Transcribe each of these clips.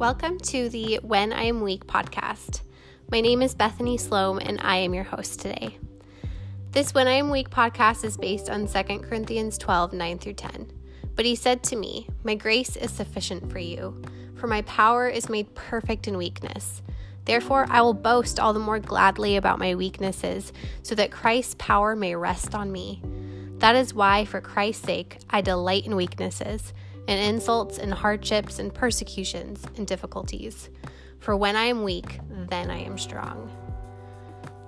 Welcome to the When I Am Weak podcast. My name is Bethany Sloan, and I am your host today. This When I Am Weak podcast is based on 2 Corinthians 12 9 through 10. But he said to me, My grace is sufficient for you, for my power is made perfect in weakness. Therefore, I will boast all the more gladly about my weaknesses, so that Christ's power may rest on me. That is why, for Christ's sake, I delight in weaknesses and insults and hardships and persecutions and difficulties. For when I am weak, then I am strong.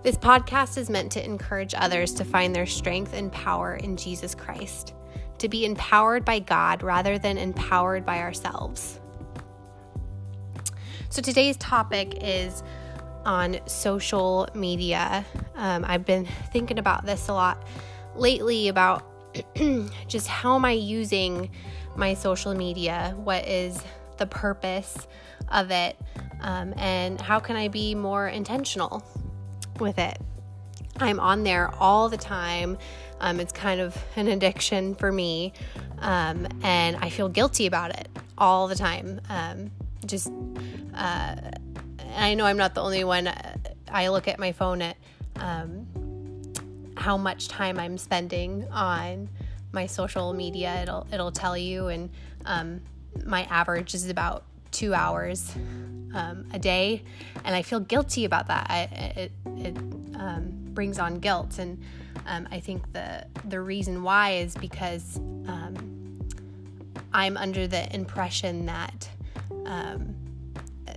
This podcast is meant to encourage others to find their strength and power in Jesus Christ, to be empowered by God rather than empowered by ourselves. So today's topic is on social media. Um, I've been thinking about this a lot lately about just how am I using my social media? What is the purpose of it? Um, and how can I be more intentional with it? I'm on there all the time. Um, it's kind of an addiction for me. Um, and I feel guilty about it all the time. Um, just, uh, I know I'm not the only one. I look at my phone at um, how much time I'm spending on my social media. It'll it'll tell you, and um, my average is about two hours um, a day, and I feel guilty about that. I, it it um, brings on guilt, and um, I think the the reason why is because um, I'm under the impression that um,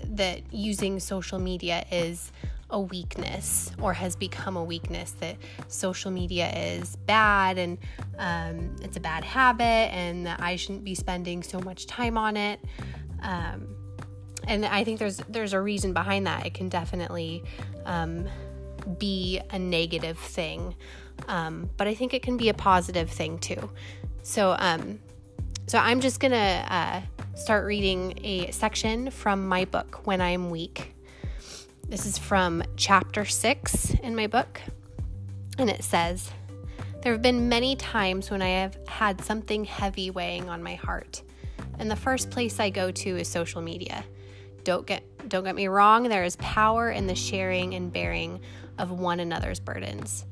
that using social media is a weakness or has become a weakness that social media is bad and um, it's a bad habit and that I shouldn't be spending so much time on it. Um, and I think there's there's a reason behind that. It can definitely um, be a negative thing, um, but I think it can be a positive thing too. So um, so I'm just gonna uh, start reading a section from my book when I'm weak. This is from chapter six in my book, and it says, There have been many times when I have had something heavy weighing on my heart, and the first place I go to is social media. Don't get don't get me wrong, there is power in the sharing and bearing of one another's burdens.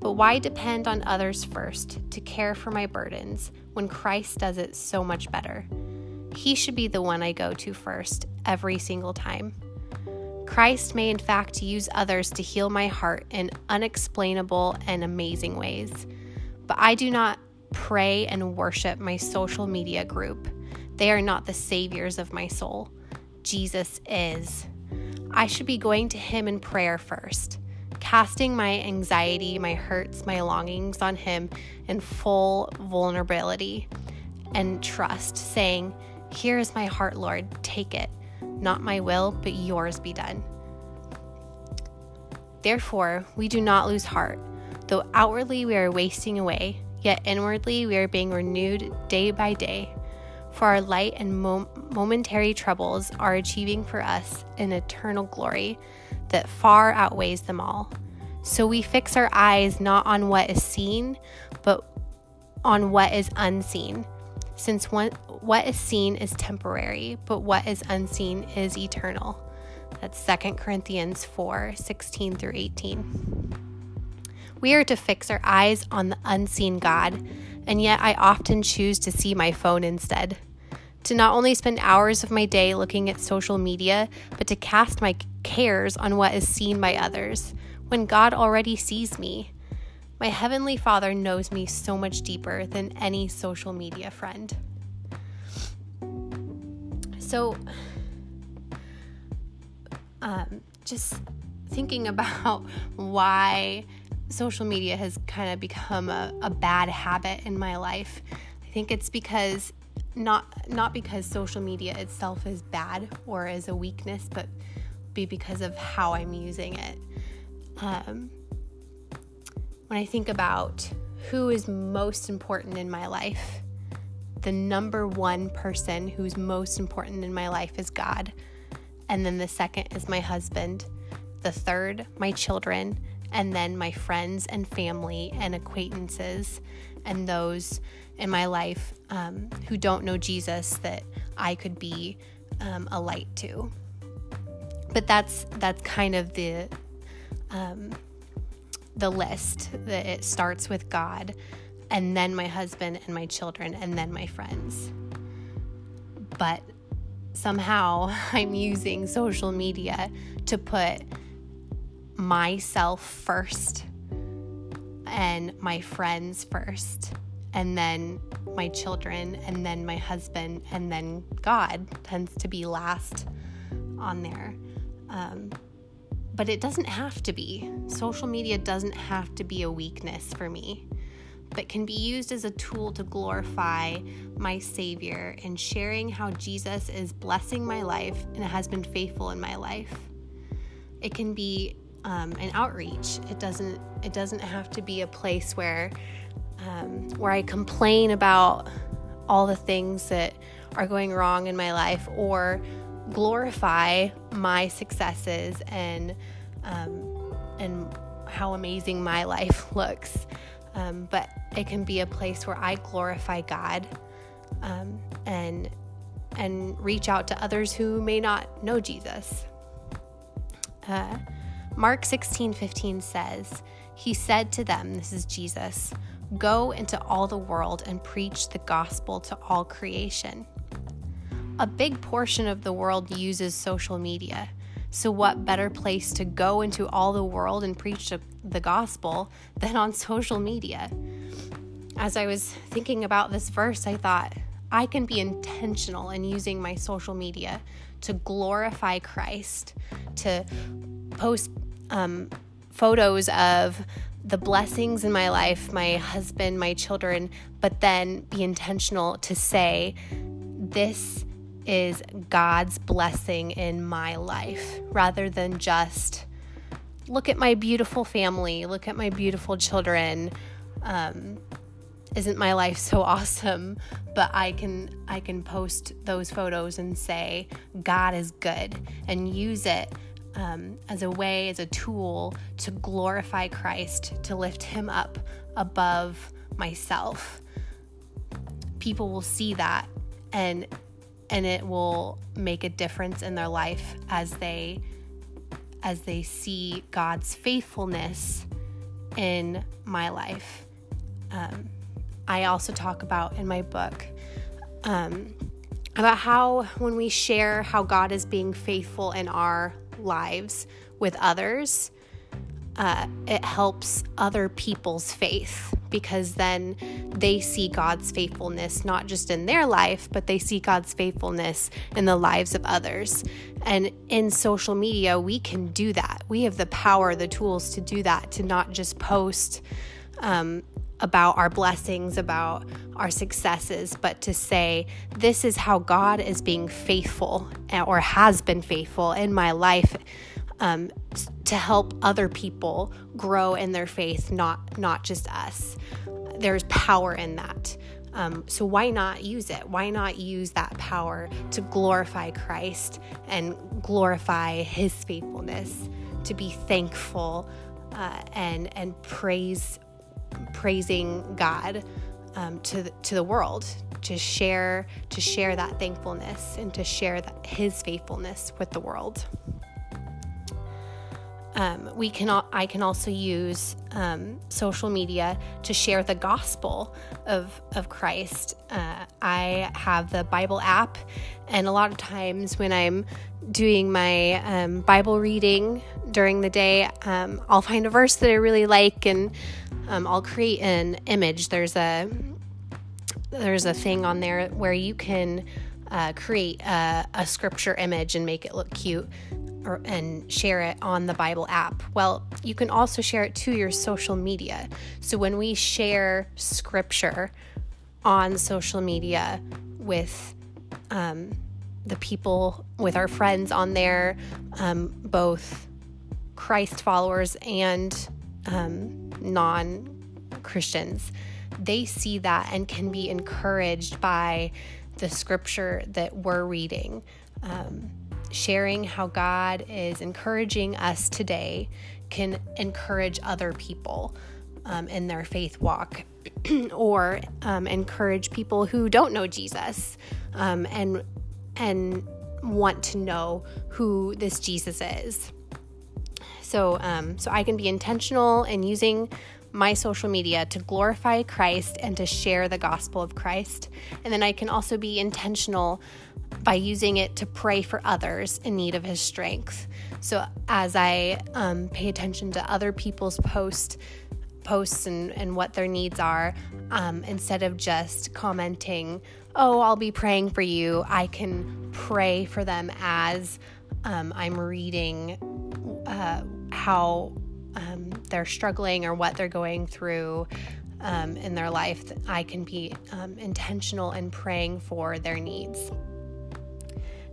But why depend on others first to care for my burdens when Christ does it so much better? He should be the one I go to first every single time. Christ may, in fact, use others to heal my heart in unexplainable and amazing ways. But I do not pray and worship my social media group. They are not the saviors of my soul. Jesus is. I should be going to Him in prayer first, casting my anxiety, my hurts, my longings on Him in full vulnerability and trust, saying, Here is my heart, Lord, take it. Not my will, but yours be done. Therefore, we do not lose heart. Though outwardly we are wasting away, yet inwardly we are being renewed day by day. For our light and mo- momentary troubles are achieving for us an eternal glory that far outweighs them all. So we fix our eyes not on what is seen, but on what is unseen since what, what is seen is temporary, but what is unseen is eternal. That's 2 Corinthians 4 16 through 18. We are to fix our eyes on the unseen God, and yet I often choose to see my phone instead. To not only spend hours of my day looking at social media, but to cast my cares on what is seen by others, when God already sees me. My Heavenly Father knows me so much deeper than any social media friend. So, um, just thinking about why social media has kind of become a, a bad habit in my life. I think it's because not not because social media itself is bad or is a weakness, but be because of how I'm using it. Um, when I think about who is most important in my life, the number one person who's most important in my life is God. And then the second is my husband. The third, my children. And then my friends and family and acquaintances and those in my life um, who don't know Jesus that I could be um, a light to. But that's that's kind of the um, the list that it starts with God, and then my husband and my children, and then my friends. But somehow I'm using social media to put myself first and my friends first, and then my children, and then my husband, and then God tends to be last on there. Um, but it doesn't have to be. Social media doesn't have to be a weakness for me, but can be used as a tool to glorify my Savior and sharing how Jesus is blessing my life and has been faithful in my life. It can be um, an outreach. It doesn't. It doesn't have to be a place where um, where I complain about all the things that are going wrong in my life or glorify my successes and um, and how amazing my life looks. Um, but it can be a place where I glorify God um, and and reach out to others who may not know Jesus. Uh, Mark 16 15 says, He said to them, This is Jesus, go into all the world and preach the gospel to all creation a big portion of the world uses social media. So, what better place to go into all the world and preach the gospel than on social media? As I was thinking about this verse, I thought I can be intentional in using my social media to glorify Christ, to post um, photos of the blessings in my life, my husband, my children, but then be intentional to say, This is God's blessing in my life rather than just look at my beautiful family, look at my beautiful children. Um, isn't my life so awesome? But I can I can post those photos and say God is good and use it um, as a way, as a tool to glorify Christ, to lift Him up above myself. People will see that and and it will make a difference in their life as they as they see God's faithfulness in my life. Um, I also talk about in my book um, about how when we share how God is being faithful in our lives with others, uh, it helps other people's faith because then they see God's faithfulness not just in their life, but they see God's faithfulness in the lives of others. And in social media, we can do that. We have the power, the tools to do that, to not just post um, about our blessings, about our successes, but to say, this is how God is being faithful or has been faithful in my life um, to help other people grow in their faith, not not just us. There's power in that. Um, so why not use it? Why not use that power to glorify Christ and glorify His faithfulness? To be thankful uh, and and praise praising God um, to the, to the world to share to share that thankfulness and to share that His faithfulness with the world. Um, we can I can also use um, social media to share the gospel of of Christ. Uh, I have the Bible app, and a lot of times when I'm doing my um, Bible reading during the day, um, I'll find a verse that I really like, and um, I'll create an image. There's a there's a thing on there where you can uh, create a, a scripture image and make it look cute or, and share it on the Bible app. Well, you can also share it to your social media. So when we share scripture on social media with um, the people, with our friends on there, um, both Christ followers and um, non Christians, they see that and can be encouraged by the scripture that we're reading. Um, sharing how God is encouraging us today can encourage other people um, in their faith walk or um, encourage people who don't know Jesus um, and and want to know who this Jesus is. So, um, so I can be intentional in using my social media to glorify Christ and to share the gospel of Christ. And then I can also be intentional by using it to pray for others in need of his strength. So as I um, pay attention to other people's post posts and, and what their needs are, um, instead of just commenting, "Oh, I'll be praying for you," I can pray for them as um, I'm reading uh, how um, they're struggling or what they're going through um, in their life, I can be um, intentional in praying for their needs.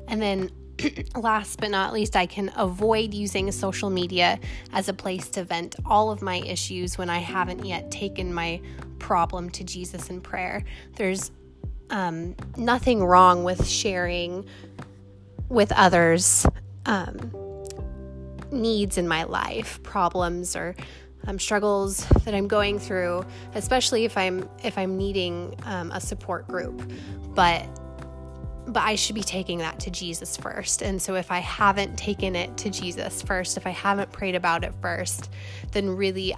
And then, last but not least, I can avoid using social media as a place to vent all of my issues when I haven't yet taken my problem to Jesus in prayer. There's um, nothing wrong with sharing with others um, needs in my life, problems or um, struggles that I'm going through, especially if I'm if I'm needing um, a support group. But but I should be taking that to Jesus first. And so if I haven't taken it to Jesus first, if I haven't prayed about it first, then really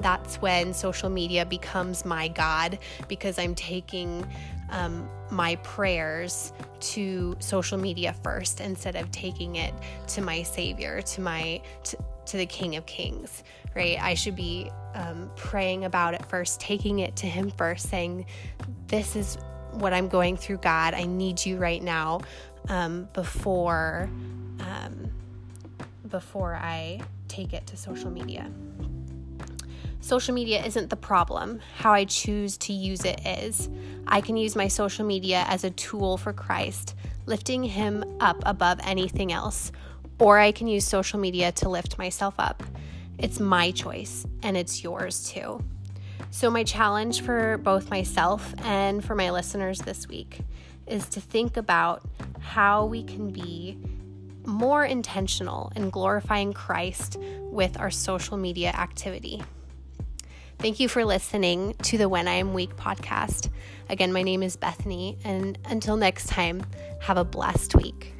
that's when social media becomes my God because I'm taking um, my prayers to social media first instead of taking it to my Savior, to my to, to the King of Kings. Right? I should be um, praying about it first, taking it to Him first, saying, "This is what I'm going through, God. I need you right now." Um, before um, before I take it to social media. Social media isn't the problem. How I choose to use it is. I can use my social media as a tool for Christ, lifting Him up above anything else, or I can use social media to lift myself up. It's my choice, and it's yours too. So, my challenge for both myself and for my listeners this week is to think about how we can be more intentional in glorifying Christ with our social media activity. Thank you for listening to the When I Am Weak podcast. Again, my name is Bethany, and until next time, have a blessed week.